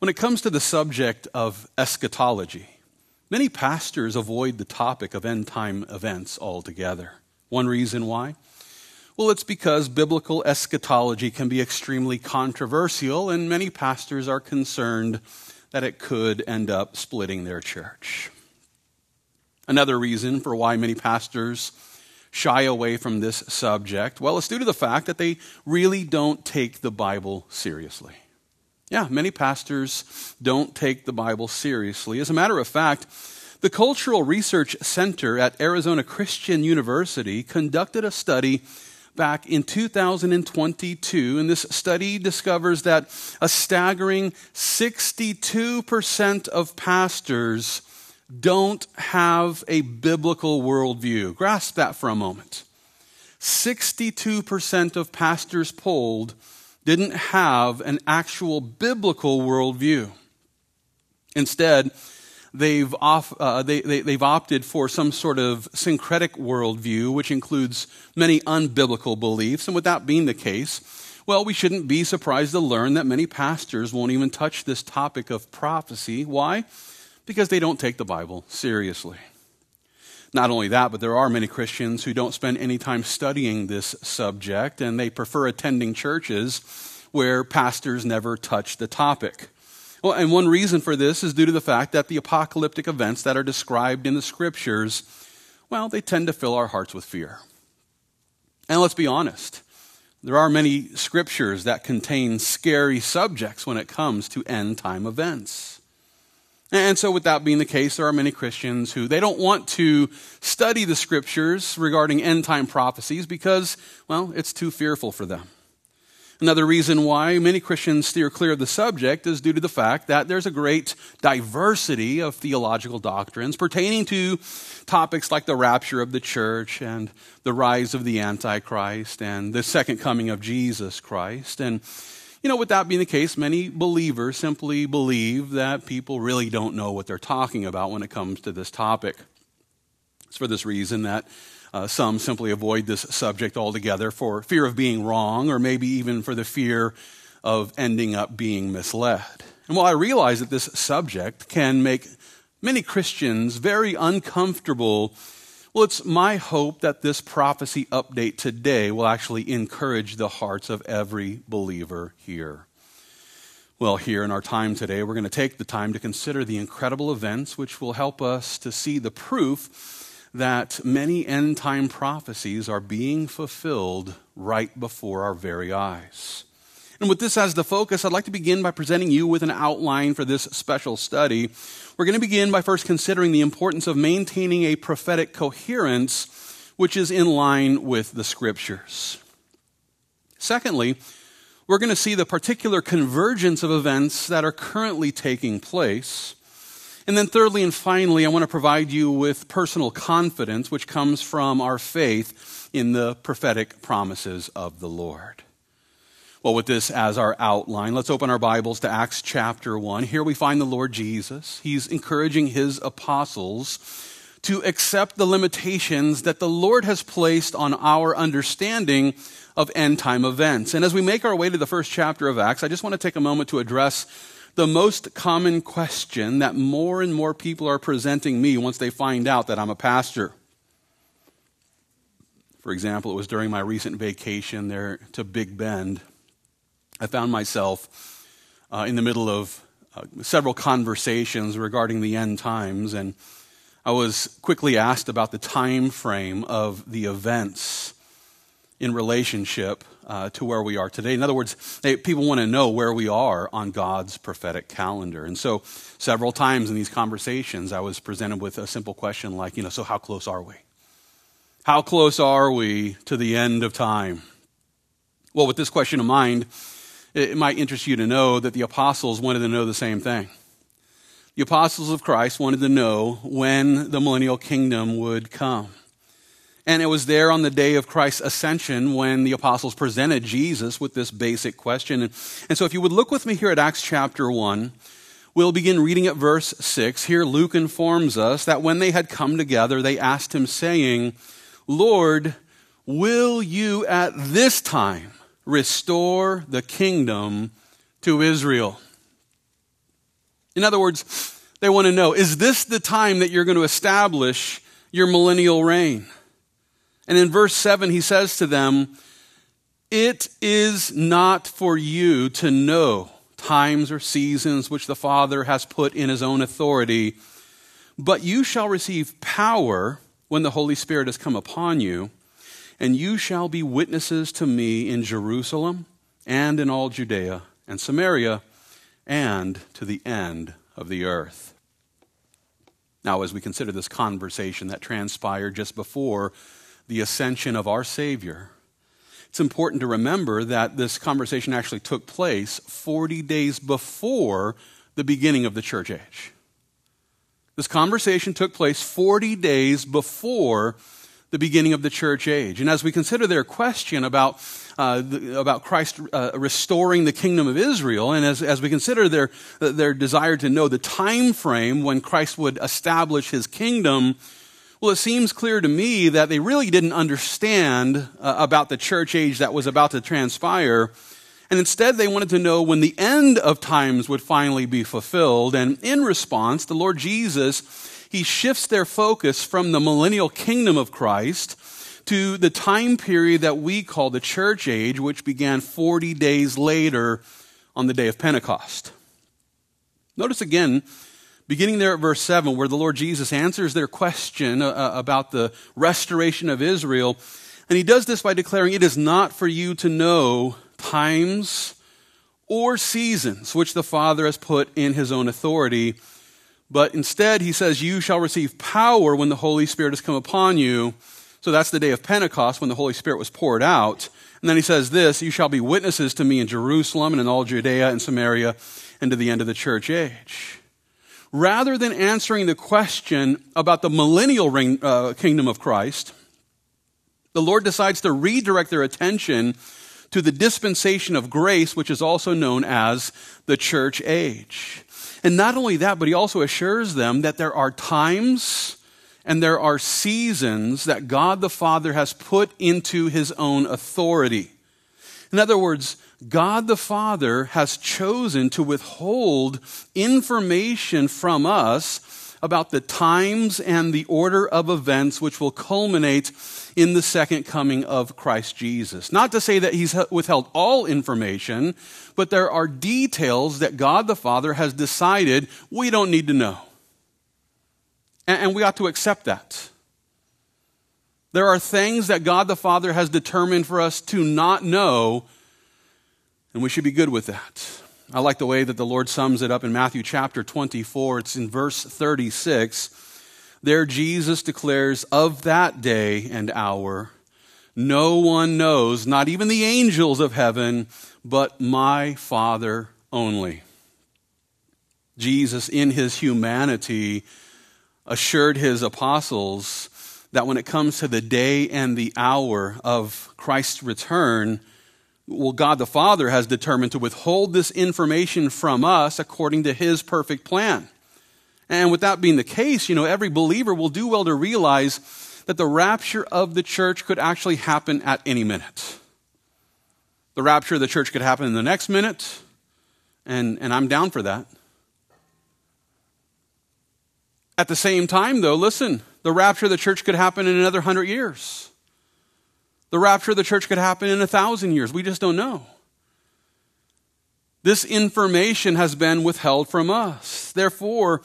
When it comes to the subject of eschatology, many pastors avoid the topic of end time events altogether. One reason why? Well, it's because biblical eschatology can be extremely controversial, and many pastors are concerned that it could end up splitting their church. Another reason for why many pastors shy away from this subject, well, it's due to the fact that they really don't take the Bible seriously. Yeah, many pastors don't take the Bible seriously. As a matter of fact, the Cultural Research Center at Arizona Christian University conducted a study back in 2022, and this study discovers that a staggering 62% of pastors don't have a biblical worldview. Grasp that for a moment. 62% of pastors polled didn't have an actual biblical worldview. Instead, they've, off, uh, they, they, they've opted for some sort of syncretic worldview, which includes many unbiblical beliefs. And with that being the case, well, we shouldn't be surprised to learn that many pastors won't even touch this topic of prophecy. Why? Because they don't take the Bible seriously. Not only that, but there are many Christians who don't spend any time studying this subject and they prefer attending churches where pastors never touch the topic. Well, and one reason for this is due to the fact that the apocalyptic events that are described in the scriptures, well, they tend to fill our hearts with fear. And let's be honest, there are many scriptures that contain scary subjects when it comes to end time events. And so, with that being the case, there are many Christians who they don't want to study the scriptures regarding end time prophecies because, well, it's too fearful for them. Another reason why many Christians steer clear of the subject is due to the fact that there's a great diversity of theological doctrines pertaining to topics like the rapture of the church and the rise of the Antichrist and the second coming of Jesus Christ. And you know, with that being the case, many believers simply believe that people really don't know what they're talking about when it comes to this topic. It's for this reason that uh, some simply avoid this subject altogether for fear of being wrong or maybe even for the fear of ending up being misled. And while I realize that this subject can make many Christians very uncomfortable well, it's my hope that this prophecy update today will actually encourage the hearts of every believer here. Well, here in our time today, we're going to take the time to consider the incredible events which will help us to see the proof that many end time prophecies are being fulfilled right before our very eyes. And with this as the focus, I'd like to begin by presenting you with an outline for this special study. We're going to begin by first considering the importance of maintaining a prophetic coherence which is in line with the scriptures. Secondly, we're going to see the particular convergence of events that are currently taking place. And then, thirdly and finally, I want to provide you with personal confidence, which comes from our faith in the prophetic promises of the Lord. Well, with this as our outline, let's open our Bibles to Acts chapter 1. Here we find the Lord Jesus. He's encouraging his apostles to accept the limitations that the Lord has placed on our understanding of end time events. And as we make our way to the first chapter of Acts, I just want to take a moment to address the most common question that more and more people are presenting me once they find out that I'm a pastor. For example, it was during my recent vacation there to Big Bend I found myself uh, in the middle of uh, several conversations regarding the end times, and I was quickly asked about the time frame of the events in relationship uh, to where we are today. In other words, they, people want to know where we are on God's prophetic calendar. And so, several times in these conversations, I was presented with a simple question like, you know, so how close are we? How close are we to the end of time? Well, with this question in mind, it might interest you to know that the apostles wanted to know the same thing. The apostles of Christ wanted to know when the millennial kingdom would come. And it was there on the day of Christ's ascension when the apostles presented Jesus with this basic question. And so, if you would look with me here at Acts chapter 1, we'll begin reading at verse 6. Here, Luke informs us that when they had come together, they asked him, saying, Lord, will you at this time restore the kingdom to Israel. In other words, they want to know is this the time that you're going to establish your millennial reign? And in verse 7, he says to them, It is not for you to know times or seasons which the Father has put in his own authority, but you shall receive power when the Holy Spirit has come upon you, and you shall be witnesses to me in Jerusalem and in all Judea and Samaria and to the end of the earth. Now, as we consider this conversation that transpired just before the ascension of our Savior, it's important to remember that this conversation actually took place 40 days before the beginning of the church age. This conversation took place 40 days before the beginning of the church age. And as we consider their question about, uh, the, about Christ uh, restoring the kingdom of Israel, and as, as we consider their, their desire to know the time frame when Christ would establish his kingdom, well, it seems clear to me that they really didn't understand uh, about the church age that was about to transpire. And instead, they wanted to know when the end of times would finally be fulfilled. And in response, the Lord Jesus, he shifts their focus from the millennial kingdom of Christ to the time period that we call the church age, which began 40 days later on the day of Pentecost. Notice again beginning there at verse 7, where the Lord Jesus answers their question uh, uh, about the restoration of Israel. And he does this by declaring, It is not for you to know times or seasons which the Father has put in his own authority. But instead, he says, You shall receive power when the Holy Spirit has come upon you. So that's the day of Pentecost when the Holy Spirit was poured out. And then he says this You shall be witnesses to me in Jerusalem and in all Judea and Samaria and to the end of the church age rather than answering the question about the millennial ring, uh, kingdom of Christ, the Lord decides to redirect their attention to the dispensation of grace, which is also known as the church age. And not only that, but he also assures them that there are times and there are seasons that God the Father has put into his own authority. In other words, God the Father has chosen to withhold information from us about the times and the order of events which will culminate in the second coming of Christ Jesus. Not to say that He's withheld all information, but there are details that God the Father has decided we don't need to know. And we ought to accept that. There are things that God the Father has determined for us to not know and we should be good with that. I like the way that the Lord sums it up in Matthew chapter 24. It's in verse 36. There, Jesus declares, Of that day and hour, no one knows, not even the angels of heaven, but my Father only. Jesus, in his humanity, assured his apostles that when it comes to the day and the hour of Christ's return, well, God the Father has determined to withhold this information from us according to his perfect plan. And with that being the case, you know, every believer will do well to realize that the rapture of the church could actually happen at any minute. The rapture of the church could happen in the next minute, and, and I'm down for that. At the same time, though, listen, the rapture of the church could happen in another hundred years. The rapture of the church could happen in a thousand years. We just don't know. This information has been withheld from us. Therefore,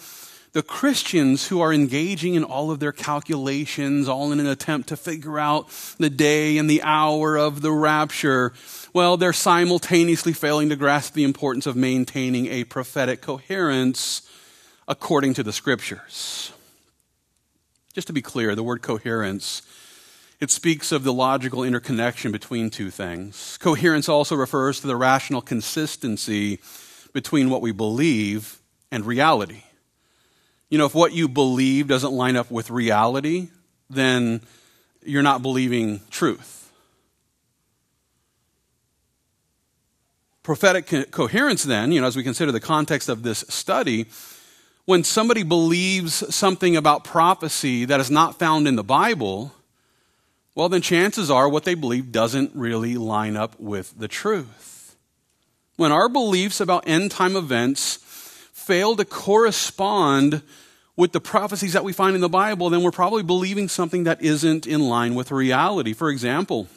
the Christians who are engaging in all of their calculations, all in an attempt to figure out the day and the hour of the rapture, well, they're simultaneously failing to grasp the importance of maintaining a prophetic coherence according to the scriptures. Just to be clear, the word coherence it speaks of the logical interconnection between two things. Coherence also refers to the rational consistency between what we believe and reality. You know, if what you believe doesn't line up with reality, then you're not believing truth. Prophetic co- coherence, then, you know, as we consider the context of this study, when somebody believes something about prophecy that is not found in the Bible, well, then chances are what they believe doesn't really line up with the truth. When our beliefs about end time events fail to correspond with the prophecies that we find in the Bible, then we're probably believing something that isn't in line with reality. For example,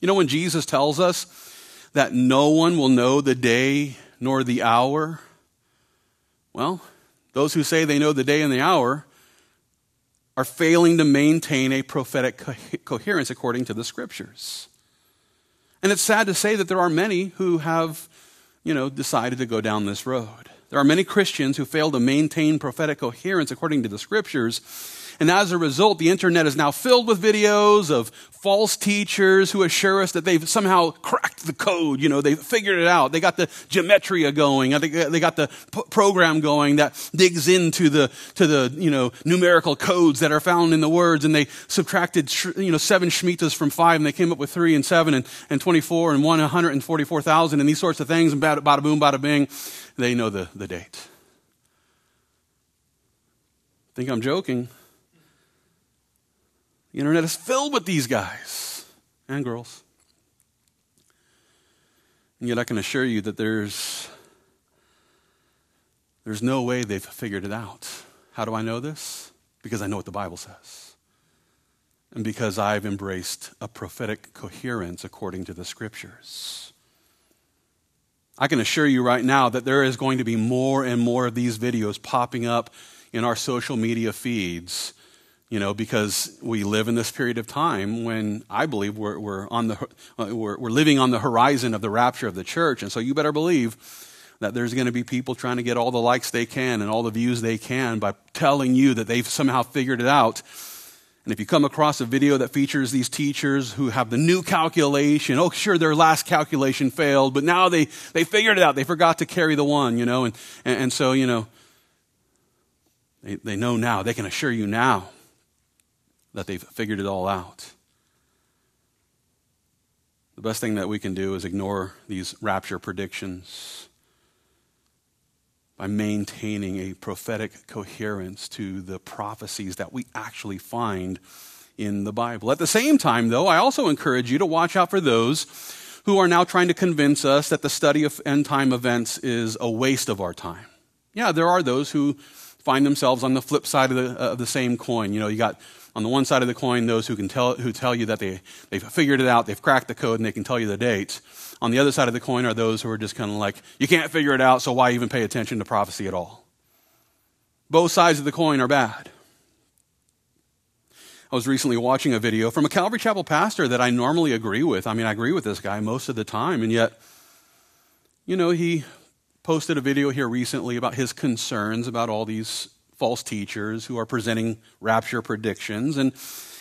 you know, when Jesus tells us that no one will know the day nor the hour, well, those who say they know the day and the hour are failing to maintain a prophetic co- coherence according to the scriptures. And it's sad to say that there are many who have, you know, decided to go down this road. There are many Christians who fail to maintain prophetic coherence according to the scriptures and as a result, the internet is now filled with videos of false teachers who assure us that they've somehow cracked the code. You know, they figured it out. They got the gematria going. Uh, they got the program going that digs into the, to the, you know, numerical codes that are found in the words. And they subtracted, you know, seven Shemitahs from five and they came up with three and seven and, and 24 and 144,000 and these sorts of things. And bada boom, bada bing. They know the, the date. Think I'm joking. The internet is filled with these guys and girls. And yet I can assure you that there's there's no way they've figured it out. How do I know this? Because I know what the Bible says. And because I've embraced a prophetic coherence according to the scriptures. I can assure you right now that there is going to be more and more of these videos popping up in our social media feeds you know, because we live in this period of time when I believe we're, we're, on the, uh, we're, we're living on the horizon of the rapture of the church. And so you better believe that there's going to be people trying to get all the likes they can and all the views they can by telling you that they've somehow figured it out. And if you come across a video that features these teachers who have the new calculation, oh, sure, their last calculation failed, but now they, they figured it out. They forgot to carry the one, you know, and, and, and so, you know, they, they know now. They can assure you now that they've figured it all out. The best thing that we can do is ignore these rapture predictions by maintaining a prophetic coherence to the prophecies that we actually find in the Bible. At the same time, though, I also encourage you to watch out for those who are now trying to convince us that the study of end time events is a waste of our time. Yeah, there are those who find themselves on the flip side of the, uh, of the same coin. You know, you got on the one side of the coin, those who can tell, who tell you that they, they've figured it out, they've cracked the code, and they can tell you the dates. On the other side of the coin are those who are just kind of like, you can't figure it out, so why even pay attention to prophecy at all? Both sides of the coin are bad. I was recently watching a video from a Calvary Chapel pastor that I normally agree with. I mean, I agree with this guy most of the time, and yet, you know, he posted a video here recently about his concerns about all these false teachers who are presenting rapture predictions. And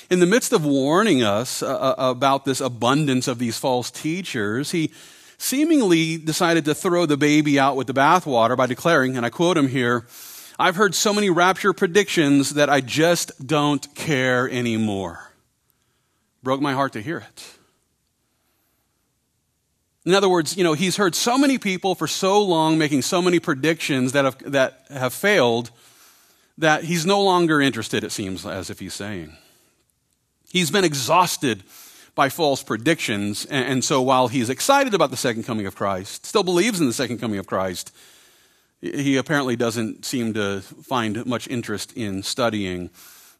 in the midst of warning us uh, uh, about this abundance of these false teachers, he seemingly decided to throw the baby out with the bathwater by declaring, and I quote him here, I've heard so many rapture predictions that I just don't care anymore. Broke my heart to hear it. In other words, you know, he's heard so many people for so long making so many predictions that have, that have failed that he's no longer interested, it seems as if he's saying. He's been exhausted by false predictions, and, so while he's excited about the second coming of Christ, still believes in the second coming of Christ, he apparently doesn't seem to find much interest in studying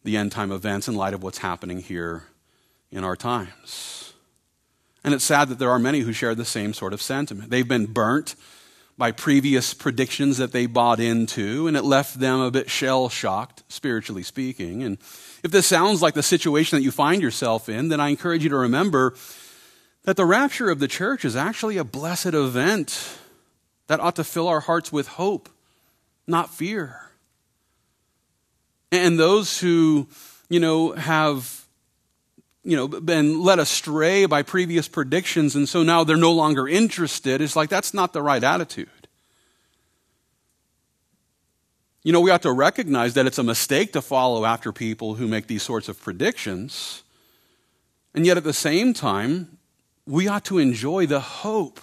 the end time events in light of what's happening here in our times. And it's sad that there are many who share the same sort of sentiment. They've been burnt by previous predictions that they bought into, and it left them a bit shell shocked, spiritually speaking. And if this sounds like the situation that you find yourself in, then I encourage you to remember that the rapture of the church is actually a blessed event that ought to fill our hearts with hope, not fear. And those who, you know, have you know, been led astray by previous predictions, and so now they're no longer interested. It's like that's not the right attitude. You know, we ought to recognize that it's a mistake to follow after people who make these sorts of predictions. And yet at the same time, we ought to enjoy the hope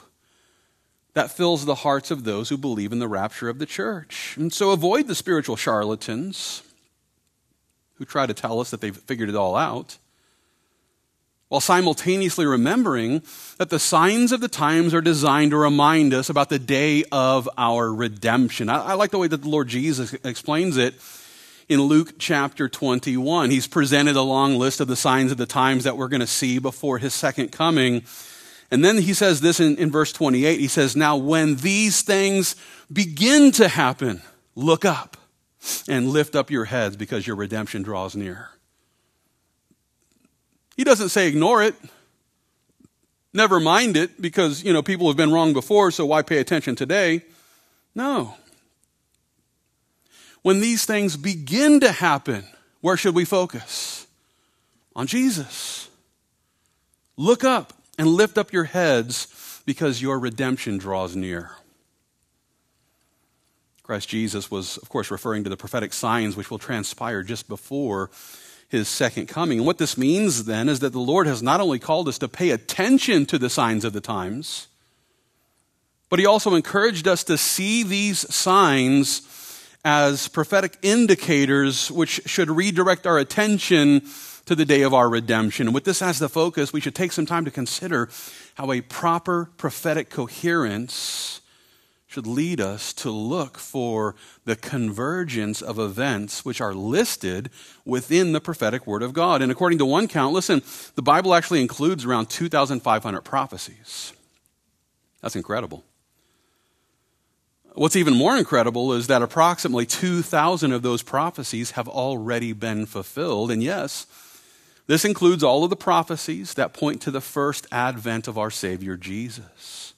that fills the hearts of those who believe in the rapture of the church. And so avoid the spiritual charlatans who try to tell us that they've figured it all out. While simultaneously remembering that the signs of the times are designed to remind us about the day of our redemption. I, I like the way that the Lord Jesus explains it in Luke chapter 21. He's presented a long list of the signs of the times that we're going to see before his second coming. And then he says this in, in verse 28. He says, Now when these things begin to happen, look up and lift up your heads because your redemption draws near. He doesn't say ignore it. Never mind it because, you know, people have been wrong before, so why pay attention today? No. When these things begin to happen, where should we focus? On Jesus. Look up and lift up your heads because your redemption draws near. Christ Jesus was, of course, referring to the prophetic signs which will transpire just before his second coming. And what this means then is that the Lord has not only called us to pay attention to the signs of the times, but he also encouraged us to see these signs as prophetic indicators which should redirect our attention to the day of our redemption. And with this as the focus, we should take some time to consider how a proper prophetic coherence should lead us to look for the convergence of events which are listed within the prophetic word of God. And according to one count, listen, the Bible actually includes around 2,500 prophecies. That's incredible. What's even more incredible is that approximately 2,000 of those prophecies have already been fulfilled. And yes, this includes all of the prophecies that point to the first advent of our Savior Jesus.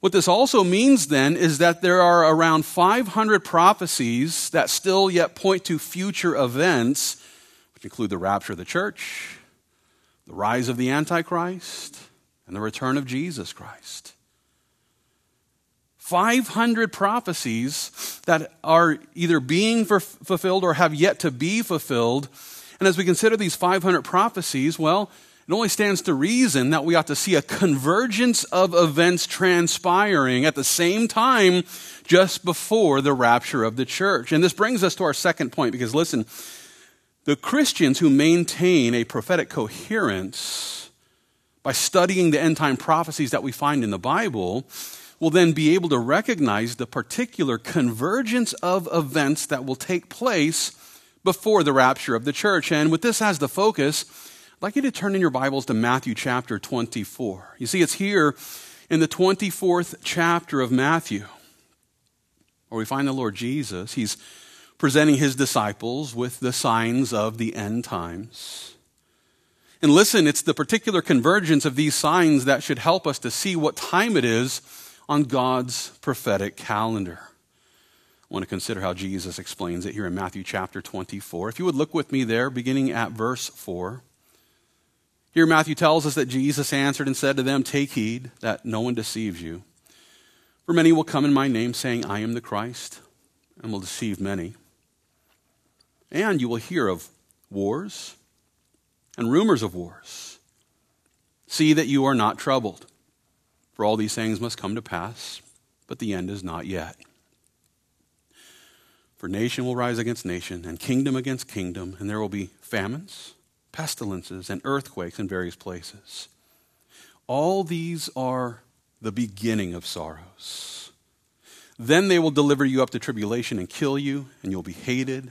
What this also means then is that there are around 500 prophecies that still yet point to future events, which include the rapture of the church, the rise of the Antichrist, and the return of Jesus Christ. 500 prophecies that are either being fulfilled or have yet to be fulfilled. And as we consider these 500 prophecies, well, it only stands to reason that we ought to see a convergence of events transpiring at the same time just before the rapture of the church. And this brings us to our second point because listen, the Christians who maintain a prophetic coherence by studying the end time prophecies that we find in the Bible will then be able to recognize the particular convergence of events that will take place before the rapture of the church. And with this as the focus, I'd like you to turn in your Bibles to Matthew chapter 24. You see, it's here in the 24th chapter of Matthew where we find the Lord Jesus. He's presenting his disciples with the signs of the end times. And listen, it's the particular convergence of these signs that should help us to see what time it is on God's prophetic calendar. I want to consider how Jesus explains it here in Matthew chapter 24. If you would look with me there, beginning at verse 4. Here, Matthew tells us that Jesus answered and said to them, Take heed that no one deceives you. For many will come in my name, saying, I am the Christ, and will deceive many. And you will hear of wars and rumors of wars. See that you are not troubled. For all these things must come to pass, but the end is not yet. For nation will rise against nation, and kingdom against kingdom, and there will be famines, pestilences, and earthquakes in various places. All these are the beginning of sorrows. Then they will deliver you up to tribulation and kill you, and you'll be hated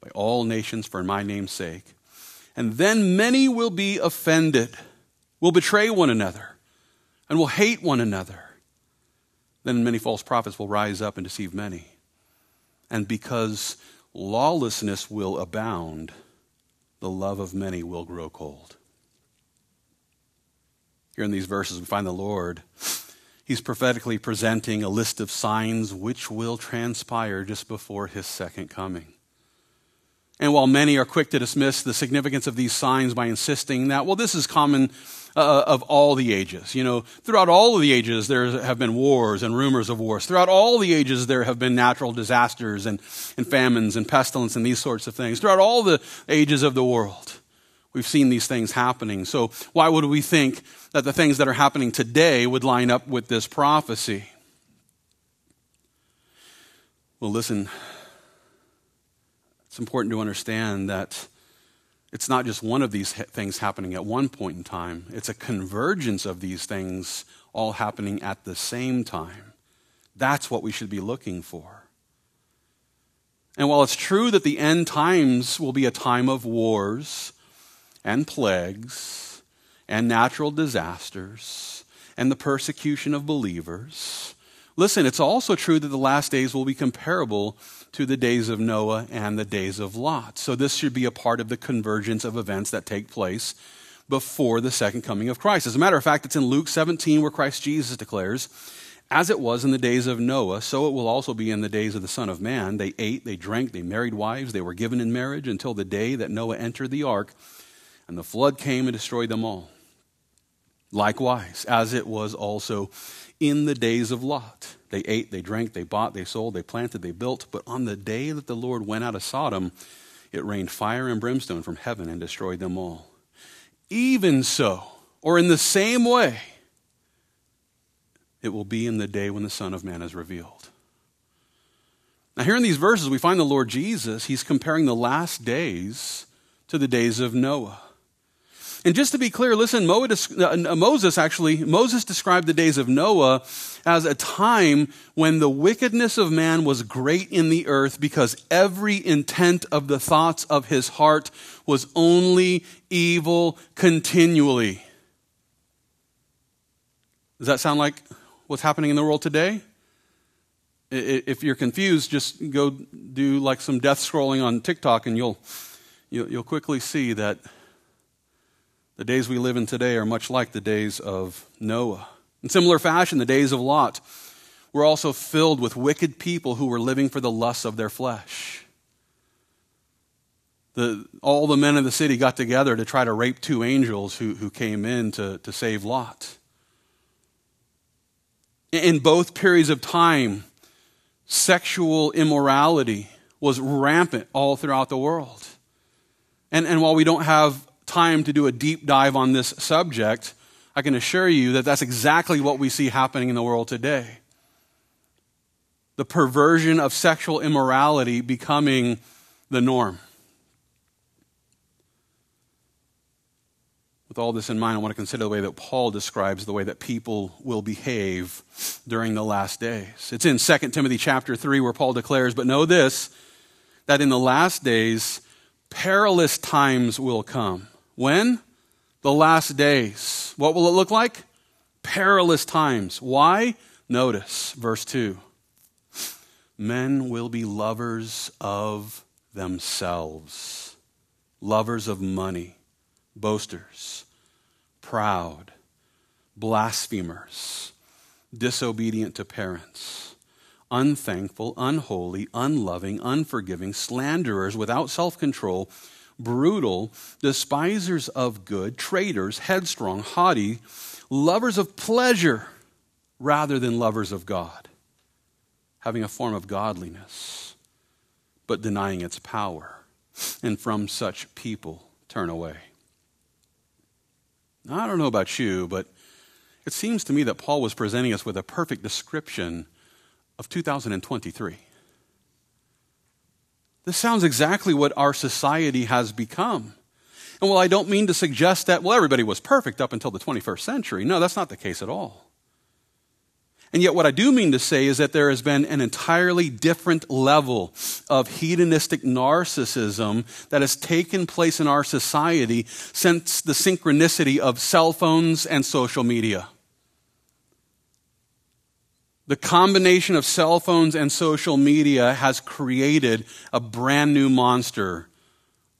by all nations for my name's sake. And then many will be offended, will betray one another and will hate one another. Then many false prophets will rise up and deceive many. And because lawlessness will abound, the love of many will grow cold. Here in these verses, we find the Lord. He's prophetically presenting a list of signs which will transpire just before his second coming. And while many are quick to dismiss the significance of these signs by insisting that, well, this is common uh, of all the ages. You know, throughout all of the ages, there have been wars and rumors of wars. Throughout all the ages, there have been natural disasters and, and famines and pestilence and these sorts of things. Throughout all the ages of the world, we've seen these things happening. So why would we think that the things that are happening today would line up with this prophecy? Well, listen, it's important to understand that it's not just one of these things happening at one point in time, it's a convergence of these things all happening at the same time. That's what we should be looking for. And while it's true that the end times will be a time of wars and plagues and natural disasters and the persecution of believers, listen, it's also true that the last days will be comparable to the days of Noah and the days of Lot. So this should be a part of the convergence of events that take place before the second coming of Christ. As a matter of fact, it's in Luke 17 where Christ Jesus declares, as it was in the days of Noah, so it will also be in the days of the Son of Man. They ate, they drank, they married wives, they were given in marriage until the day that Noah entered the ark, and the flood came and destroyed them all. Likewise, as it was also in the days of Lot. They ate, they drank, they bought, they sold, they planted, they built. But on the day that the Lord went out of Sodom, it rained fire and brimstone from heaven and destroyed them all. Even so, or in the same way, it will be in the day when the Son of Man is revealed. Now, here in these verses, we find the Lord Jesus, he's comparing the last days to the days of Noah. And just to be clear, listen, uh, Moses actually, Moses described the days of Noah as a time when the wickedness of man was great in the earth because every intent of the thoughts of his heart was only evil continually. Does that sound like what's happening in the world today? If you're confused, just go do like some death scrolling on TikTok and you'll, you'll quickly see that the days we live in today are much like the days of Noah. In similar fashion, the days of Lot were also filled with wicked people who were living for the lusts of their flesh. The, all the men of the city got together to try to rape two angels who, who came in to, to save Lot. In both periods of time, sexual immorality was rampant all throughout the world. And, and while we don't have time to do a deep dive on this subject, I can assure you that that's exactly what we see happening in the world today. The perversion of sexual immorality becoming the norm. With all this in mind, I want to consider the way that Paul describes the way that people will behave during the last days. It's in 2 Timothy chapter 3 where Paul declares, But know this, that in the last days perilous times will come. When? The last days. What will it look like? Perilous times. Why? Notice verse 2. Men will be lovers of themselves, lovers of money, boasters, proud, blasphemers, disobedient to parents, unthankful, unholy, unloving, unforgiving, slanderers, without self control brutal, despisers of good, traitors, headstrong, haughty, lovers of pleasure rather than lovers of God, having a form of godliness, but denying its power. And from such people turn away. Now, I don't know about you, but it seems to me that Paul was presenting us with a perfect description of 2023. This sounds exactly what our society has become. And well, I don't mean to suggest that, well, everybody was perfect up until the 21st century. No, that's not the case at all. And yet, what I do mean to say is that there has been an entirely different level of hedonistic narcissism that has taken place in our society since the synchronicity of cell phones and social media. The combination of cell phones and social media has created a brand new monster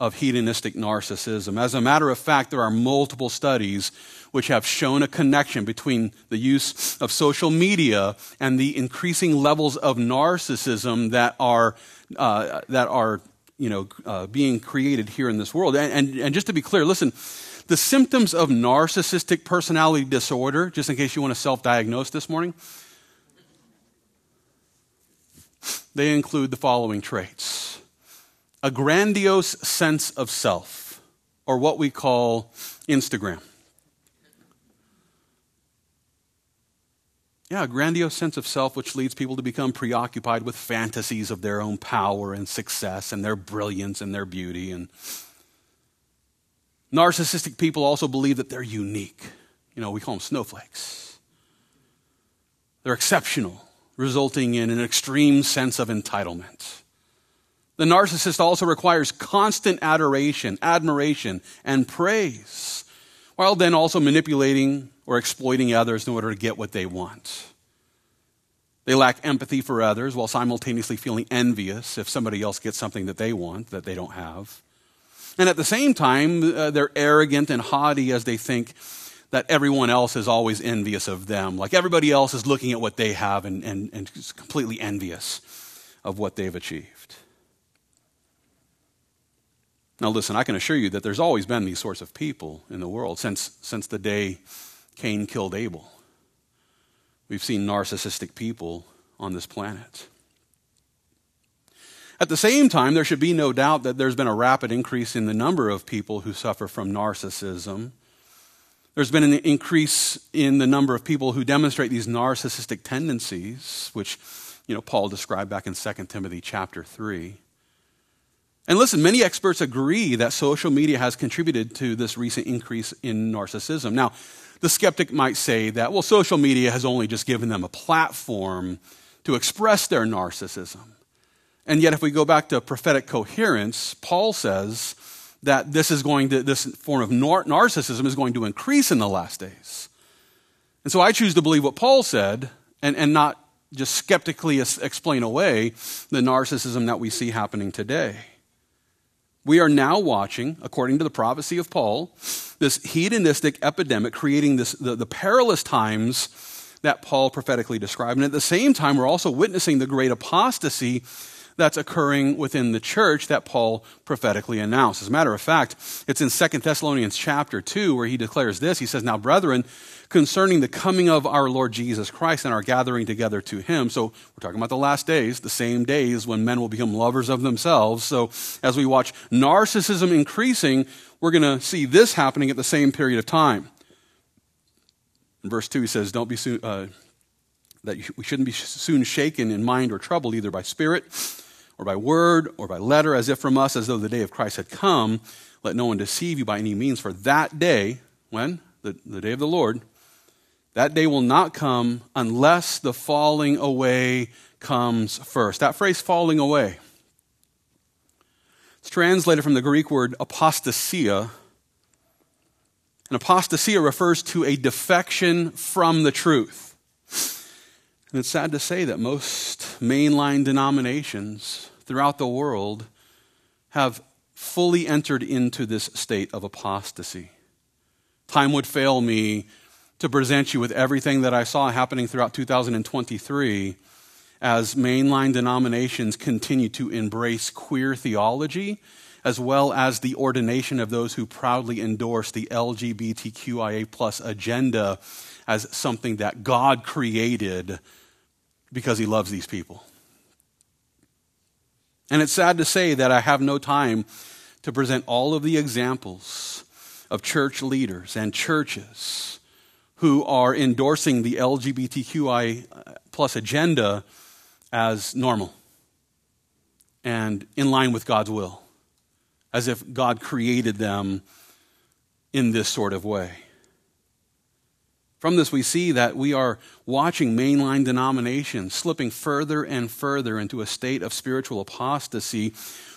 of hedonistic narcissism. As a matter of fact, there are multiple studies which have shown a connection between the use of social media and the increasing levels of narcissism that are, uh, that are you know, uh, being created here in this world. And, and, and just to be clear, listen, the symptoms of narcissistic personality disorder, just in case you want to self diagnose this morning, they include the following traits a grandiose sense of self, or what we call Instagram. Yeah, a grandiose sense of self which leads people to become preoccupied with fantasies of their own power and success and their brilliance and their beauty. And Narcissistic people also believe that they're unique. You know, we call them snowflakes. They're exceptional, resulting in an extreme sense of entitlement. The narcissist also requires constant adoration, admiration, and praise, while then also manipulating or exploiting others in order to get what they want. They lack empathy for others while simultaneously feeling envious if somebody else gets something that they want that they don't have. And at the same time, uh, they're arrogant and haughty as they think that everyone else is always envious of them. Like everybody else is looking at what they have and, and, and completely envious of what they've achieved. Now, listen, I can assure you that there's always been these sorts of people in the world since, since the day Cain killed Abel. We've seen narcissistic people on this planet. At the same time, there should be no doubt that there's been a rapid increase in the number of people who suffer from narcissism. There's been an increase in the number of people who demonstrate these narcissistic tendencies, which you know, Paul described back in 2 Timothy chapter 3. And listen, many experts agree that social media has contributed to this recent increase in narcissism. Now, the skeptic might say that, well, social media has only just given them a platform to express their narcissism. And yet, if we go back to prophetic coherence, Paul says that this is going to, this form of nar- narcissism is going to increase in the last days. And so I choose to believe what Paul said and, and not just skeptically explain away the narcissism that we see happening today. We are now watching, according to the prophecy of Paul, this hedonistic epidemic creating this, the, the perilous times that Paul prophetically described. And at the same time, we're also witnessing the great apostasy that's occurring within the church that Paul prophetically announced. As a matter of fact, it's in 2 Thessalonians chapter 2 where he declares this. He says, Now, brethren, concerning the coming of our Lord Jesus Christ and our gathering together to him. So we're talking about the last days, the same days when men will become lovers of themselves. So as we watch narcissism increasing, we're going to see this happening at the same period of time. In verse 2, he says, Don't be soon, uh, that we shouldn't be soon shaken in mind or troubled either by spirit or by word or by letter, as if from us, as though the day of Christ had come. Let no one deceive you by any means, for that day, when? The, the day of the Lord, that day will not come unless the falling away comes first. That phrase, falling away, it's translated from the Greek word apostasia. And apostasia refers to a defection from the truth. And it's sad to say that most mainline denominations throughout the world have fully entered into this state of apostasy. Time would fail me to present you with everything that I saw happening throughout 2023 as mainline denominations continue to embrace queer theology as well as the ordination of those who proudly endorse the LGBTQIA plus agenda as something that God created because he loves these people. And it's sad to say that I have no time to present all of the examples of church leaders and churches who are endorsing the LGBTQI plus agenda as normal and in line with God's will, as if God created them in this sort of way. From this, we see that we are watching mainline denominations slipping further and further into a state of spiritual apostasy,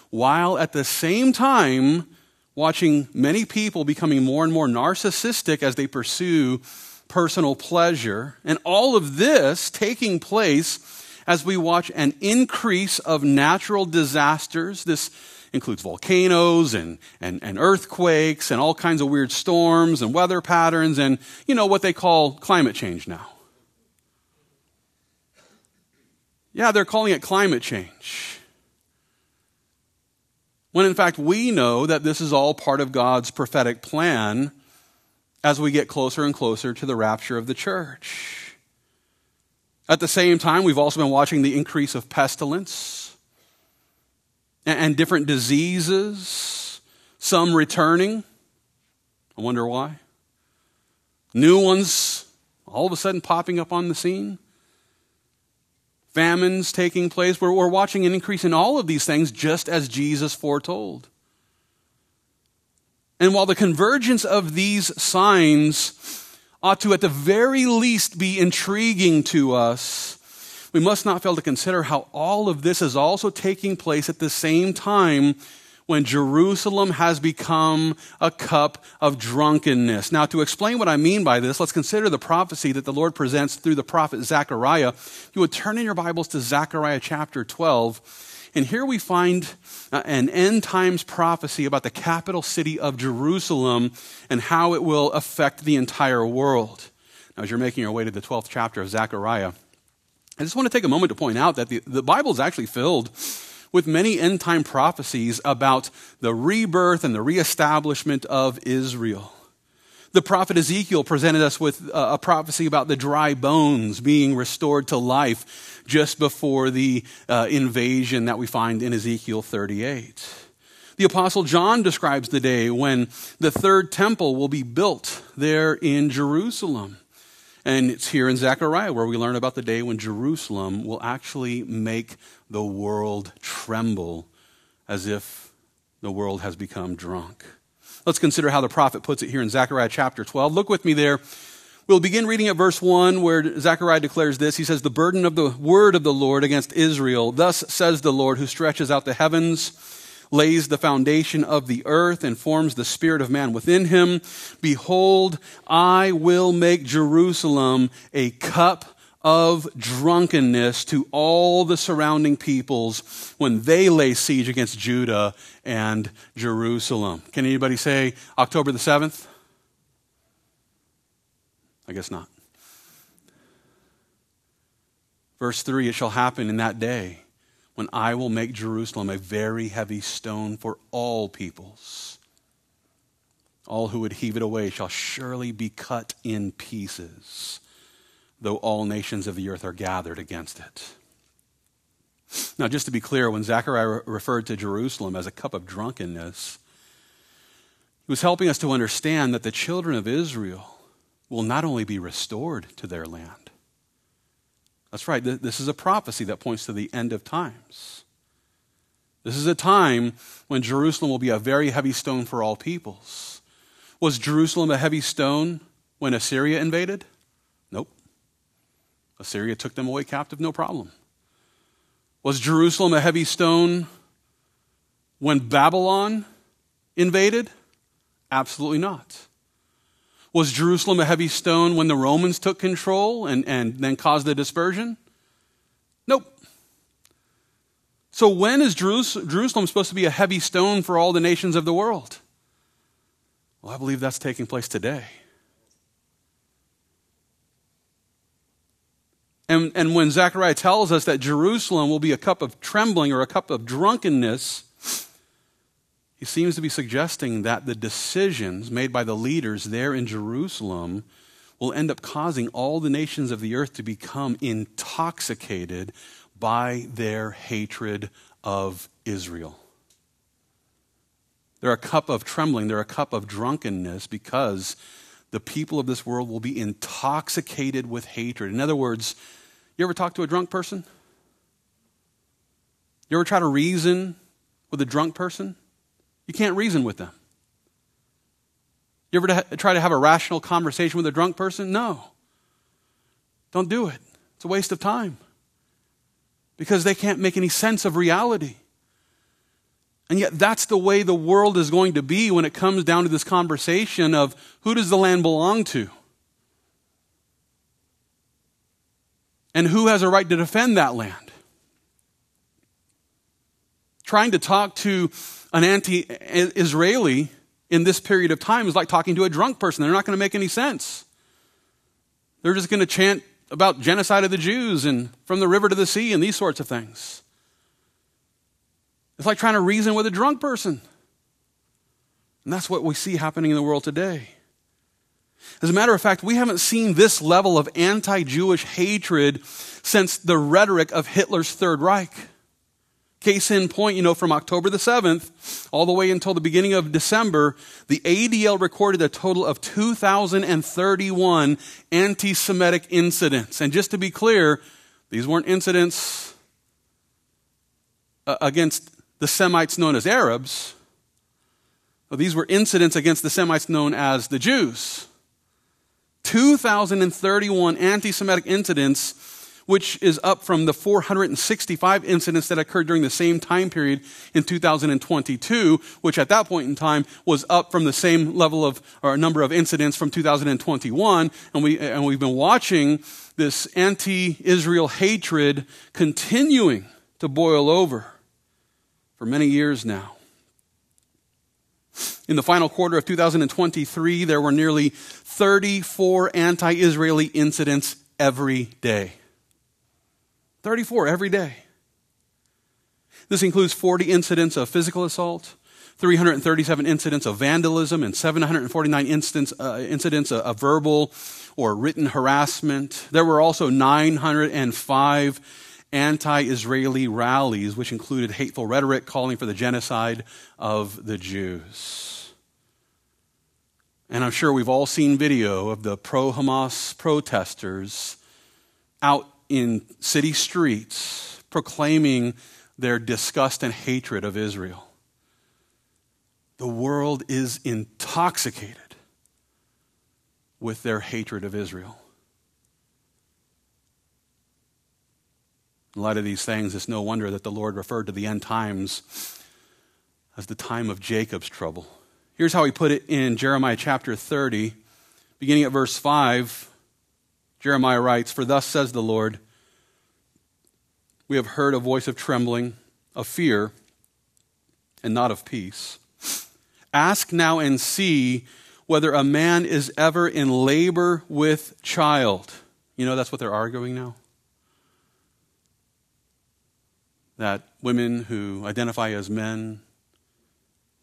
while at the same time watching many people becoming more and more narcissistic as they pursue personal pleasure. And all of this taking place as we watch an increase of natural disasters. This includes volcanoes and, and, and earthquakes and all kinds of weird storms and weather patterns and, you know, what they call climate change now. Yeah, they're calling it climate change. When in fact we know that this is all part of God's prophetic plan as we get closer and closer to the rapture of the church. At the same time, we've also been watching the increase of pestilence and different diseases, some returning. I wonder why. New ones all of a sudden popping up on the scene. Famines taking place. We're, we're watching an increase in all of these things just as Jesus foretold. And while the convergence of these signs ought to, at the very least, be intriguing to us, we must not fail to consider how all of this is also taking place at the same time when Jerusalem has become a cup of drunkenness. Now, to explain what I mean by this, let's consider the prophecy that the Lord presents through the prophet Zechariah. You would turn in your Bibles to Zechariah chapter 12. And here we find uh, an end times prophecy about the capital city of Jerusalem and how it will affect the entire world. Now, as you're making your way to the 12th chapter of Zechariah, I just want to take a moment to point out that the, the Bible is actually filled with many end time prophecies about the rebirth and the reestablishment of Israel. The prophet Ezekiel presented us with a prophecy about the dry bones being restored to life just before the uh, invasion that we find in Ezekiel 38. The apostle John describes the day when the third temple will be built there in Jerusalem. And it's here in Zechariah where we learn about the day when Jerusalem will actually make the world tremble as if the world has become drunk. Let's consider how the prophet puts it here in Zechariah chapter 12. Look with me there. We'll begin reading at verse 1 where Zechariah declares this. He says, The burden of the word of the Lord against Israel. Thus says the Lord who stretches out the heavens lays the foundation of the earth and forms the spirit of man within him. Behold, I will make Jerusalem a cup of drunkenness to all the surrounding peoples when they lay siege against Judah and Jerusalem. Can anybody say October the 7th? I guess not. Verse 3 It shall happen in that day when I will make Jerusalem a very heavy stone for all peoples. All who would heave it away shall surely be cut in pieces, though all nations of the earth are gathered against it. Now, just to be clear, when Zechariah referred to Jerusalem as a cup of drunkenness, he was helping us to understand that the children of Israel will not only be restored to their land, that's right. This is a prophecy that points to the end of times. This is a time when Jerusalem will be a very heavy stone for all peoples. Was Jerusalem a heavy stone when Assyria invaded? Nope. Assyria took them away captive, no problem. Was Jerusalem a heavy stone when Babylon invaded? Absolutely not. Was Jerusalem a heavy stone when the Romans took control and, and then caused the dispersion? Nope. So, when is Jerusalem supposed to be a heavy stone for all the nations of the world? Well, I believe that's taking place today. And, and when Zechariah tells us that Jerusalem will be a cup of trembling or a cup of drunkenness, he seems to be suggesting that the decisions made by the leaders there in Jerusalem will end up causing all the nations of the earth to become intoxicated by their hatred of Israel. They're a cup of trembling, they're a cup of drunkenness because the people of this world will be intoxicated with hatred. In other words, you ever talk to a drunk person? You ever try to reason with a drunk person? You can't reason with them. You ever try to have a rational conversation with a drunk person? No. Don't do it. It's a waste of time. Because they can't make any sense of reality. And yet, that's the way the world is going to be when it comes down to this conversation of who does the land belong to? And who has a right to defend that land? Trying to talk to an anti Israeli in this period of time is like talking to a drunk person. They're not going to make any sense. They're just going to chant about genocide of the Jews and from the river to the sea and these sorts of things. It's like trying to reason with a drunk person. And that's what we see happening in the world today. As a matter of fact, we haven't seen this level of anti Jewish hatred since the rhetoric of Hitler's Third Reich. Case in point, you know, from October the 7th all the way until the beginning of December, the ADL recorded a total of 2,031 anti Semitic incidents. And just to be clear, these weren't incidents uh, against the Semites known as Arabs. These were incidents against the Semites known as the Jews. 2,031 anti Semitic incidents, which is up from the 465 incidents that occurred during the same time period in 2022, which at that point in time was up from the same level of or number of incidents from 2021. And, we, and we've been watching this anti Israel hatred continuing to boil over for many years now. In the final quarter of 2023, there were nearly 34 anti Israeli incidents every day. 34 every day. This includes 40 incidents of physical assault, 337 incidents of vandalism, and 749 instance, uh, incidents of, of verbal or written harassment. There were also 905 anti Israeli rallies, which included hateful rhetoric calling for the genocide of the Jews. And I'm sure we've all seen video of the pro Hamas protesters out in city streets proclaiming their disgust and hatred of Israel. The world is intoxicated with their hatred of Israel. In light of these things, it's no wonder that the Lord referred to the end times as the time of Jacob's trouble. Here's how he put it in Jeremiah chapter 30, beginning at verse 5. Jeremiah writes, For thus says the Lord, we have heard a voice of trembling, of fear, and not of peace. Ask now and see whether a man is ever in labor with child. You know, that's what they're arguing now. that women who identify as men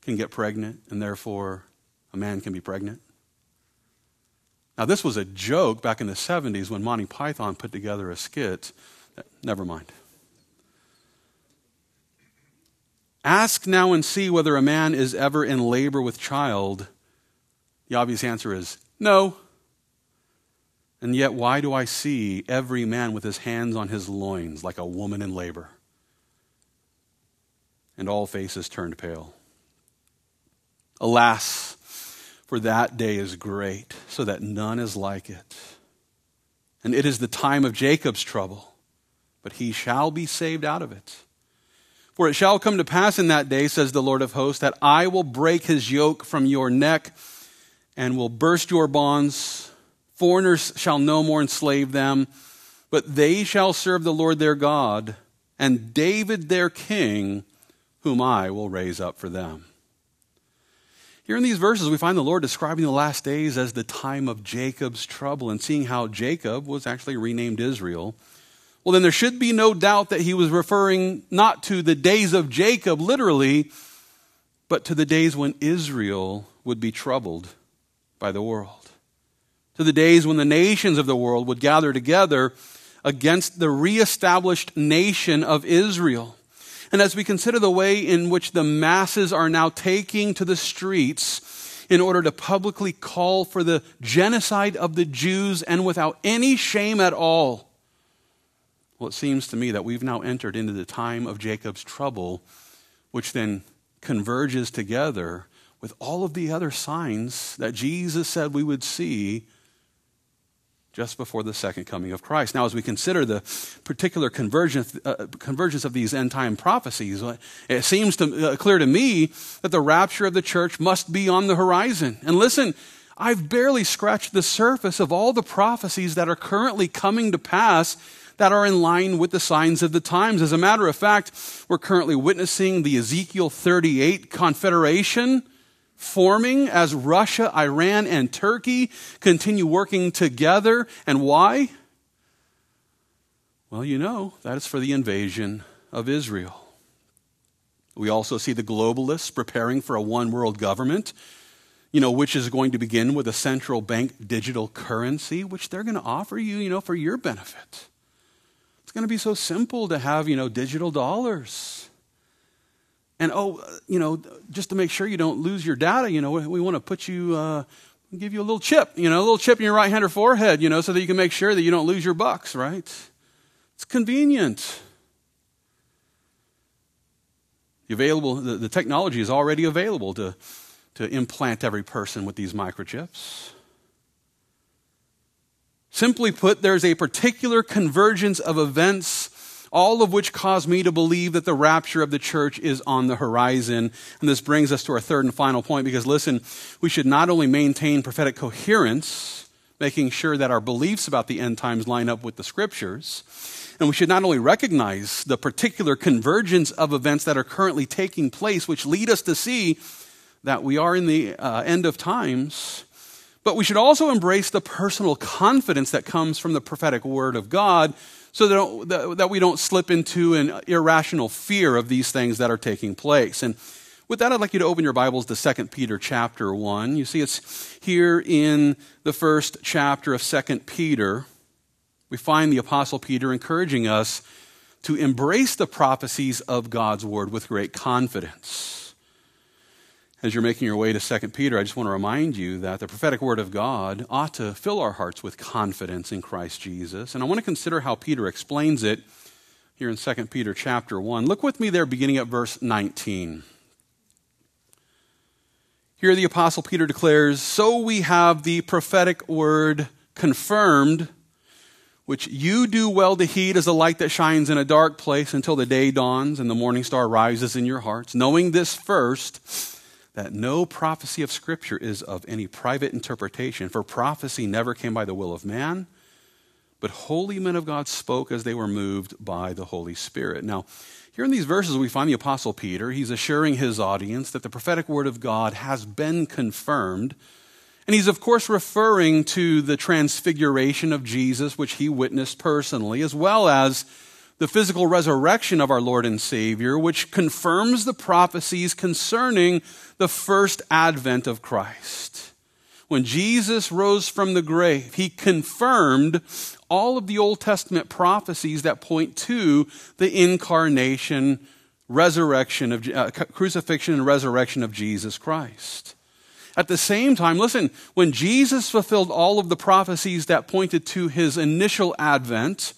can get pregnant, and therefore a man can be pregnant. Now, this was a joke back in the 70s when Monty Python put together a skit. Never mind. Ask now and see whether a man is ever in labor with child. The obvious answer is no. And yet, why do I see every man with his hands on his loins like a woman in labor? and all faces turned pale. Alas, for that day is great, so that none is like it. And it is the time of Jacob's trouble, but he shall be saved out of it. For it shall come to pass in that day, says the Lord of hosts, that I will break his yoke from your neck and will burst your bonds. Foreigners shall no more enslave them, but they shall serve the Lord their God, and David their king whom I will raise up for them. Here in these verses, we find the Lord describing the last days as the time of Jacob's trouble and seeing how Jacob was actually renamed Israel. Well, then there should be no doubt that he was referring not to the days of Jacob literally, but to the days when Israel would be troubled by the world. To the days when the nations of the world would gather together against the reestablished nation of Israel. And as we consider the way in which the masses are now taking to the streets in order to publicly call for the genocide of the Jews and without any shame at all, well, it seems to me that we've now entered into the time of Jacob's trouble, which then converges together with all of the other signs that Jesus said we would see just before the second coming of Christ. Now, as we consider the particular convergence, uh, convergence of these end time prophecies, uh, it seems to, uh, clear to me that the rapture of the church must be on the horizon. And listen, I've barely scratched the surface of all the prophecies that are currently coming to pass that are in line with the signs of the times. As a matter of fact, we're currently witnessing the Ezekiel 38 confederation forming as Russia, Iran, and Turkey continue working together. And why? Well, you know, that is for the invasion of Israel. We also see the globalists preparing for a one world government, you know, which is going to begin with a central bank digital currency, which they're going to offer you, you know, for your benefit. It's going to be so simple to have, you know, digital dollars. And oh, you know, just to make sure you don't lose your data, you know, we want to put you, uh, give you a little chip, you know, a little chip in your right hand or forehead, you know, so that you can make sure that you don't lose your bucks, right? It's convenient. The available, the, the technology is already available to, to implant every person with these microchips. Simply put, there's a particular convergence of events, all of which cause me to believe that the rapture of the church is on the horizon. And this brings us to our third and final point because listen, we should not only maintain prophetic coherence, making sure that our beliefs about the end times line up with the scriptures, and we should not only recognize the particular convergence of events that are currently taking place, which lead us to see that we are in the uh, end of times, but we should also embrace the personal confidence that comes from the prophetic word of God so that, that we don't slip into an irrational fear of these things that are taking place. And with that, I'd like you to open your Bibles to 2 Peter chapter 1. You see, it's here in the first chapter of 2 Peter we find the Apostle Peter encouraging us to embrace the prophecies of God's Word with great confidence. As you're making your way to 2 Peter, I just want to remind you that the prophetic Word of God ought to fill our hearts with confidence in Christ Jesus. And I want to consider how Peter explains it here in 2 Peter chapter 1. Look with me there, beginning at verse 19. Here the Apostle Peter declares, So we have the prophetic word confirmed which you do well to heed as a light that shines in a dark place until the day dawns and the morning star rises in your hearts, knowing this first, that no prophecy of Scripture is of any private interpretation, for prophecy never came by the will of man, but holy men of God spoke as they were moved by the Holy Spirit. Now, here in these verses, we find the Apostle Peter. He's assuring his audience that the prophetic word of God has been confirmed and he's, of course, referring to the transfiguration of Jesus, which he witnessed personally, as well as the physical resurrection of our Lord and Savior, which confirms the prophecies concerning the first advent of Christ. When Jesus rose from the grave, he confirmed all of the Old Testament prophecies that point to the incarnation, resurrection of, uh, crucifixion and resurrection of Jesus Christ. At the same time, listen, when Jesus fulfilled all of the prophecies that pointed to his initial advent,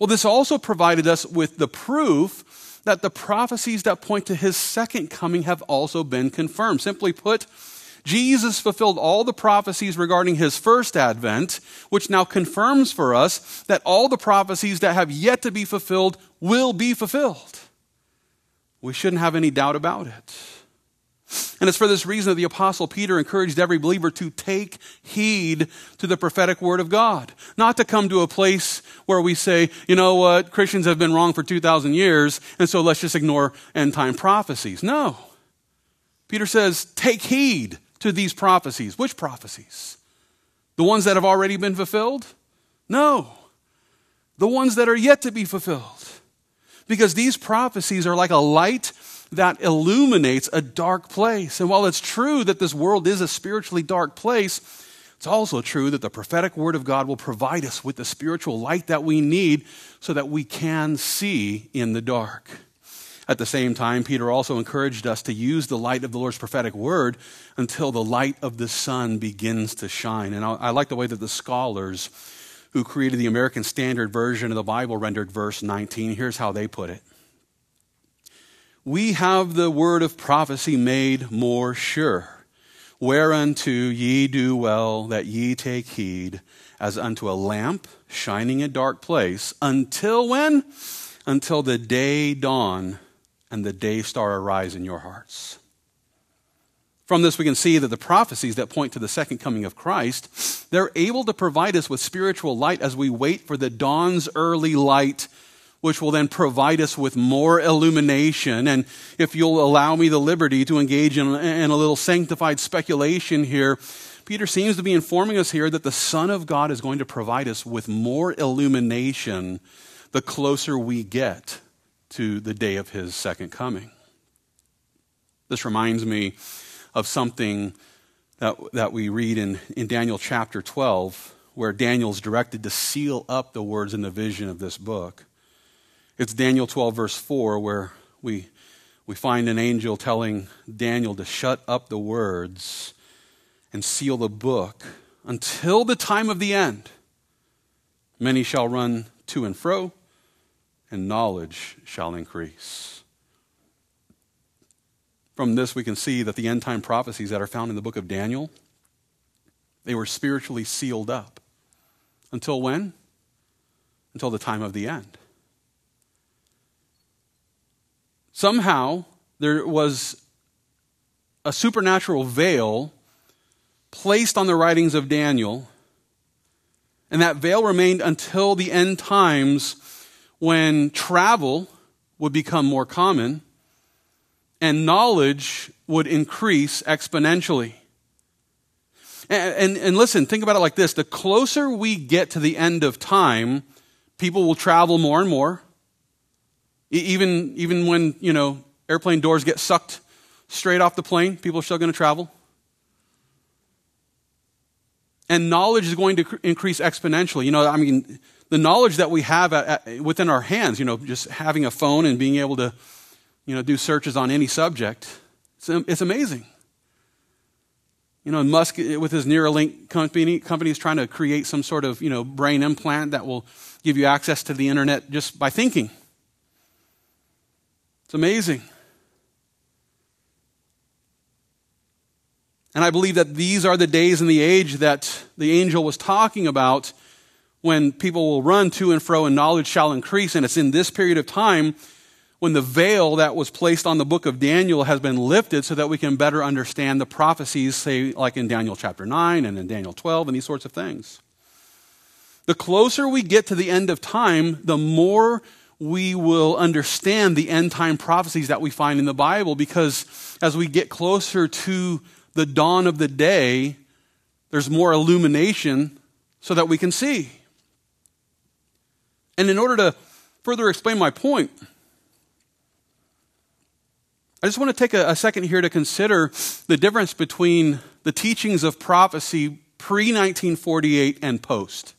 well, this also provided us with the proof that the prophecies that point to his second coming have also been confirmed. Simply put, Jesus fulfilled all the prophecies regarding his first advent, which now confirms for us that all the prophecies that have yet to be fulfilled will be fulfilled. We shouldn't have any doubt about it. And it's for this reason that the Apostle Peter encouraged every believer to take heed to the prophetic word of God. Not to come to a place where we say, you know what, Christians have been wrong for 2,000 years, and so let's just ignore end time prophecies. No. Peter says, take heed to these prophecies. Which prophecies? The ones that have already been fulfilled? No. The ones that are yet to be fulfilled. Because these prophecies are like a light that illuminates a dark place. And while it's true that this world is a spiritually dark place, it's also true that the prophetic word of God will provide us with the spiritual light that we need so that we can see in the dark. At the same time, Peter also encouraged us to use the light of the Lord's prophetic word until the light of the sun begins to shine. And I, like the way that the scholars who created the American Standard Version of the Bible rendered verse 19. Here's how they put it we have the word of prophecy made more sure, whereunto ye do well that ye take heed, as unto a lamp shining in a dark place, until when? Until the day dawn and the day star arise in your hearts. From this, we can see that the prophecies that point to the second coming of Christ, they're able to provide us with spiritual light as we wait for the dawn's early light which will then provide us with more illumination. And if you'll allow me the liberty to engage in, in, a little sanctified speculation here, Peter seems to be informing us here that the Son of God is going to provide us with more illumination the closer we get to the day of his second coming. This reminds me of something that, that we read in, in Daniel chapter 12, where Daniel's directed to seal up the words in the vision of this book. It's Daniel 12, verse 4, where we, we find an angel telling Daniel to shut up the words and seal the book until the time of the end. Many shall run to and fro, and knowledge shall increase. from this, we can see that the end time prophecies that are found in the book of Daniel, they were spiritually sealed up. Until when? Until the time of the end. Somehow, there was a supernatural veil placed on the writings of Daniel, and that veil remained until the end times when travel would become more common and knowledge would increase exponentially. And, and, and, listen, think about it like this the closer we get to the end of time, people will travel more and more. Even, even when, you know, airplane doors get sucked straight off the plane, people are still going to travel. And knowledge is going to increase exponentially. You know, I mean, the knowledge that we have at, at, within our hands, you know, just having a phone and being able to, you know, do searches on any subject, it's, it's amazing. You know, Musk eh, with his Neuralink company, company is trying to create some sort of, you know, brain implant that will give you access to the internet just by thinking. It's amazing. And I believe that these are the days and the age that the angel was talking about when people will run to and fro and knowledge shall increase. And it's in this period of time when the veil that was placed on the book of Daniel has been lifted so that we can better understand the prophecies, say, like in Daniel chapter 9 and in Daniel 12 and these sorts of things. The closer we get to the end of time, the more we will understand the end time prophecies that we find in the Bible because as we get closer to the dawn of the day, there's more illumination so that we can see. And in order to further explain my point, I just want to take a, a second here to consider the difference between the teachings of prophecy pre 1948 and post.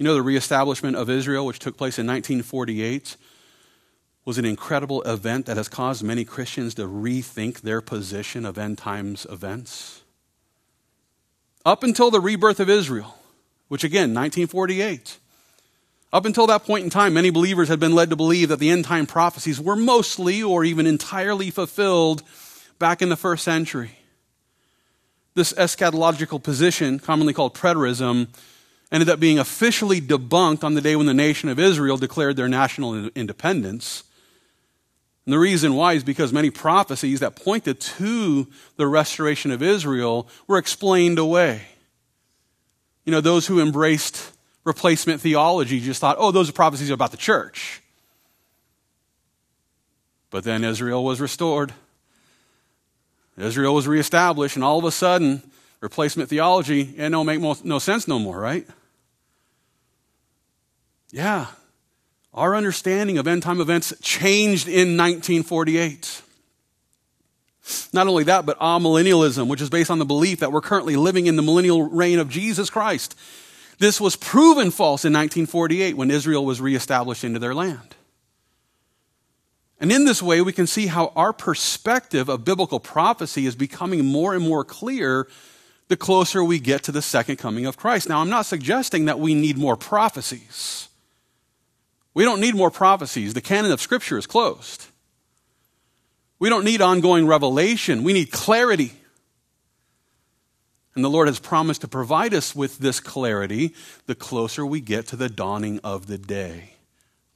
You know, the reestablishment of Israel, which took place in 1948, was an incredible event that has caused many Christians to rethink their position of end times events. Up until the rebirth of Israel, which again, 1948. Up until that point in time, many believers had been led to believe that the end time prophecies were mostly or even entirely fulfilled back in the first century. This eschatological position, commonly called preterism, ended up being officially debunked on the day when the nation of Israel declared their national independence. And the reason why is because many prophecies that pointed to the restoration of Israel were explained away. You know, those who embraced replacement theology just thought, oh, those are prophecies about the church. But then Israel was restored. Israel was reestablished, and all of a sudden, replacement theology, eh, it don't make no sense no more, right? Yeah, our understanding of end time events changed in 1948. Not only that, but amillennialism, which is based on the belief that we're currently living in the millennial reign of Jesus Christ. This was proven false in 1948 when Israel was reestablished into their land. And in this way, we can see how our perspective of biblical prophecy is becoming more and more clear the closer we get to the second coming of Christ. Now, I'm not suggesting that we need more prophecies. We don't need more prophecies. The canon of Scripture is closed. We don't need ongoing revelation. We need clarity. And the Lord has promised to provide us with this clarity the closer we get to the dawning of the day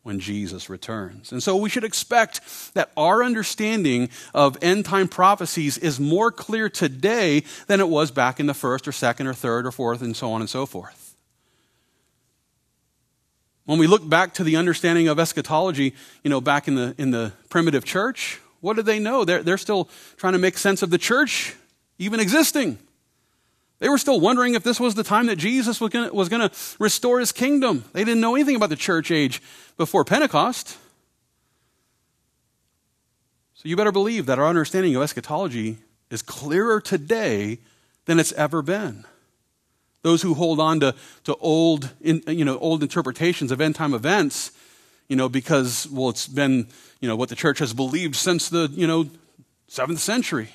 when Jesus returns. And so we should expect that our understanding of end time prophecies is more clear today than it was back in the first or second or third or fourth and so on and so forth. When we look back to the understanding of eschatology, you know, back in the, in the primitive church, what did they know? They're, they're still trying to make sense of the church even existing. They were still wondering if this was the time that Jesus was going to restore his kingdom. They didn't know anything about the church age before Pentecost. So you better believe that our understanding of eschatology is clearer today than it's ever been. Those who hold on to, to old, in, you know, old interpretations of end time events, you know, because, well, it's been, you know, what the church has believed since the, you know, seventh century.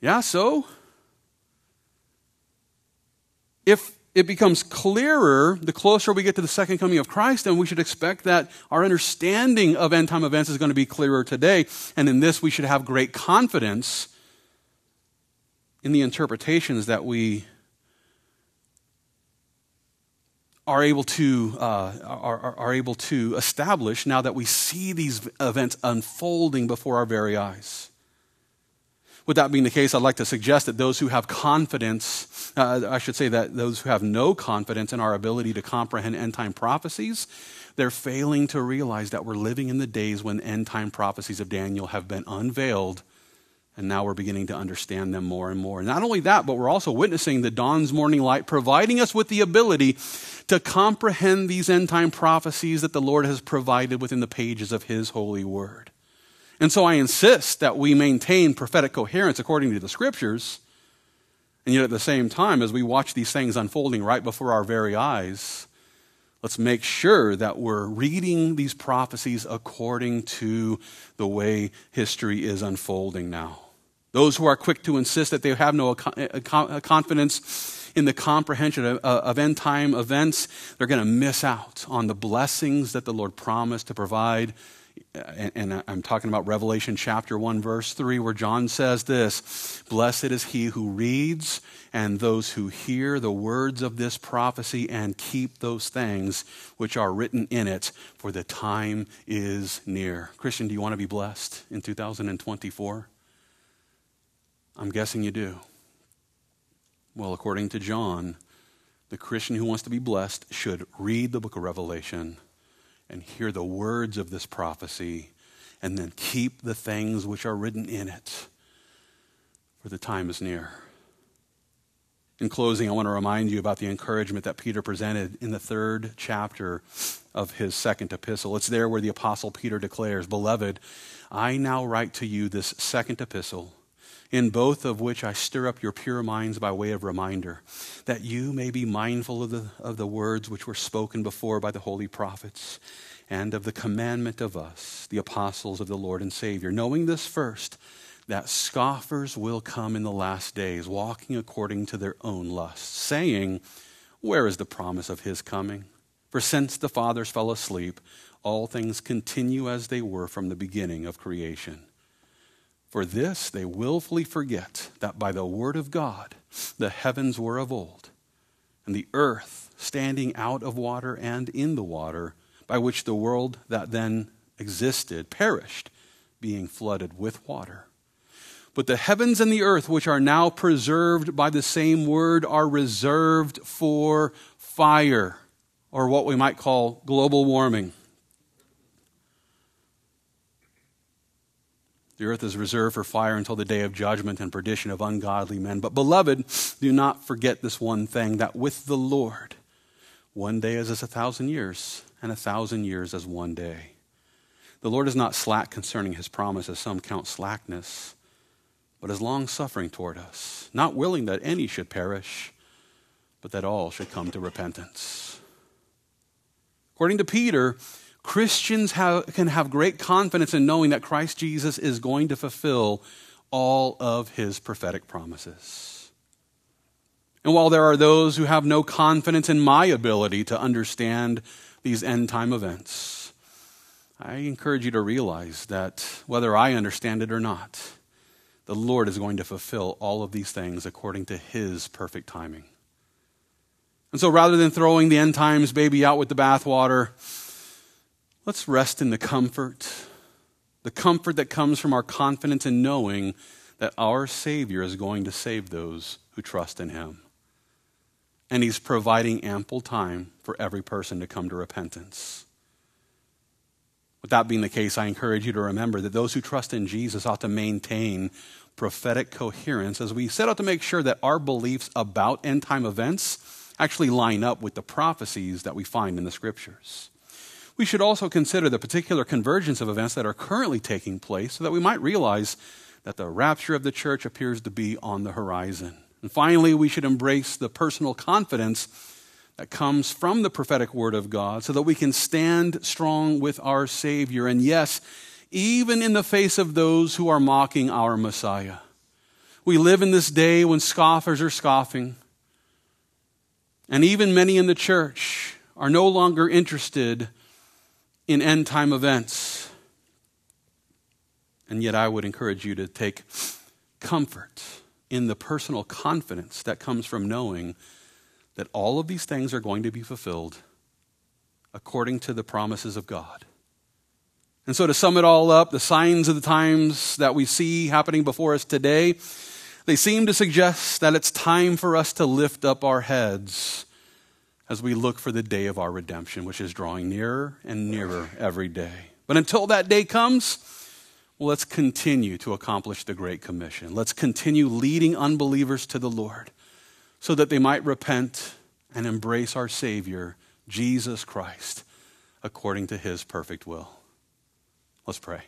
Yeah, so? If it becomes clearer the closer we get to the second coming of Christ, then we should expect that our understanding of end time events is going to be clearer today. And in this, we should have great confidence in the interpretations that we are able to uh, are, are, are able to establish now that we see these events unfolding before our very eyes. With that being the case, I'd like to suggest that those who have confidence, uh, I should say that those who have no confidence in our ability to comprehend end time prophecies, they're failing to realize that we're living in the days when end time prophecies of Daniel have been unveiled, and now we're beginning to understand them more and more. Not only that, but we're also witnessing the dawn's morning light, providing us with the ability to comprehend these end time prophecies that the Lord has provided within the pages of His holy word. And so I insist that we maintain prophetic coherence according to the scriptures. And yet at the same time, as we watch these things unfolding right before our very eyes, let's make sure that we're reading these prophecies according to the way history is unfolding now. Those who are quick to insist that they have no uh, uh, confidence in the comprehension of, uh, of end time events, they're going to miss out on the blessings that the Lord promised to provide and, and, I'm talking about Revelation chapter 1, verse 3, where John says this Blessed is he who reads and those who hear the words of this prophecy and keep those things which are written in it, for the time is near. Christian, do you want to be blessed in 2024? I'm guessing you do. Well, according to John, the Christian who wants to be blessed should read the book of Revelation and hear the words of this prophecy, and then keep the things which are written in it, for the time is near. In closing, I want to remind you about the encouragement that Peter presented in the third chapter of his second epistle. It's there where the Apostle Peter declares, Beloved, I now write to you this second epistle in both of which I stir up your pure minds by way of reminder, that you may be mindful of the, of the words which were spoken before by the holy prophets, and of the commandment of us, the apostles of the Lord and Savior, knowing this first, that scoffers will come in the last days, walking according to their own lusts, saying, Where is the promise of his coming? For since the fathers fell asleep, all things continue as they were from the beginning of creation. For this they willfully forget that by the word of God the heavens were of old, and the earth standing out of water and in the water, by which the world that then existed perished, being flooded with water. But the heavens and the earth, which are now preserved by the same word, are reserved for fire, or what we might call global warming. The earth is reserved for fire until the day of judgment and perdition of ungodly men. But, beloved, do not forget this one thing that with the Lord, one day is as a thousand years, and a thousand years as one day. The Lord is not slack concerning his promise, as some count slackness, but is long suffering toward us, not willing that any should perish, but that all should come to repentance. According to Peter, Christians have, can have great confidence in knowing that Christ Jesus is going to fulfill all of his prophetic promises. And while there are those who have no confidence in my ability to understand these end time events, I encourage you to realize that whether I understand it or not, the Lord is going to fulfill all of these things according to his perfect timing. And so rather than throwing the end times baby out with the bathwater, Let's rest in the comfort, the comfort that comes from our confidence in knowing that our Savior is going to save those who trust in Him. And He's providing ample time for every person to come to repentance. With that being the case, I encourage you to remember that those who trust in Jesus ought to maintain prophetic coherence as we set out to make sure that our beliefs about end time events actually line up with the prophecies that we find in the scriptures. We should also consider the particular convergence of events that are currently taking place so that we might realize that the rapture of the church appears to be on the horizon. And finally, we should embrace the personal confidence that comes from the prophetic word of God so that we can stand strong with our Savior. And yes, even in the face of those who are mocking our Messiah. We live in this day when scoffers are scoffing And even many in the church are no longer interested in end time events. And yet, I would encourage you to take comfort in the personal confidence that comes from knowing that all of these things are going to be fulfilled according to the promises of God. And so, to sum it all up, the signs of the times that we see happening before us today, they seem to suggest that it's time for us to lift up our heads as we look for the day of our redemption, which is drawing nearer and nearer every day. But until that day comes, well, let's continue to accomplish the Great Commission. Let's continue leading unbelievers to the Lord so that they might repent and embrace our Savior, Jesus Christ, according to his perfect will. Let's pray.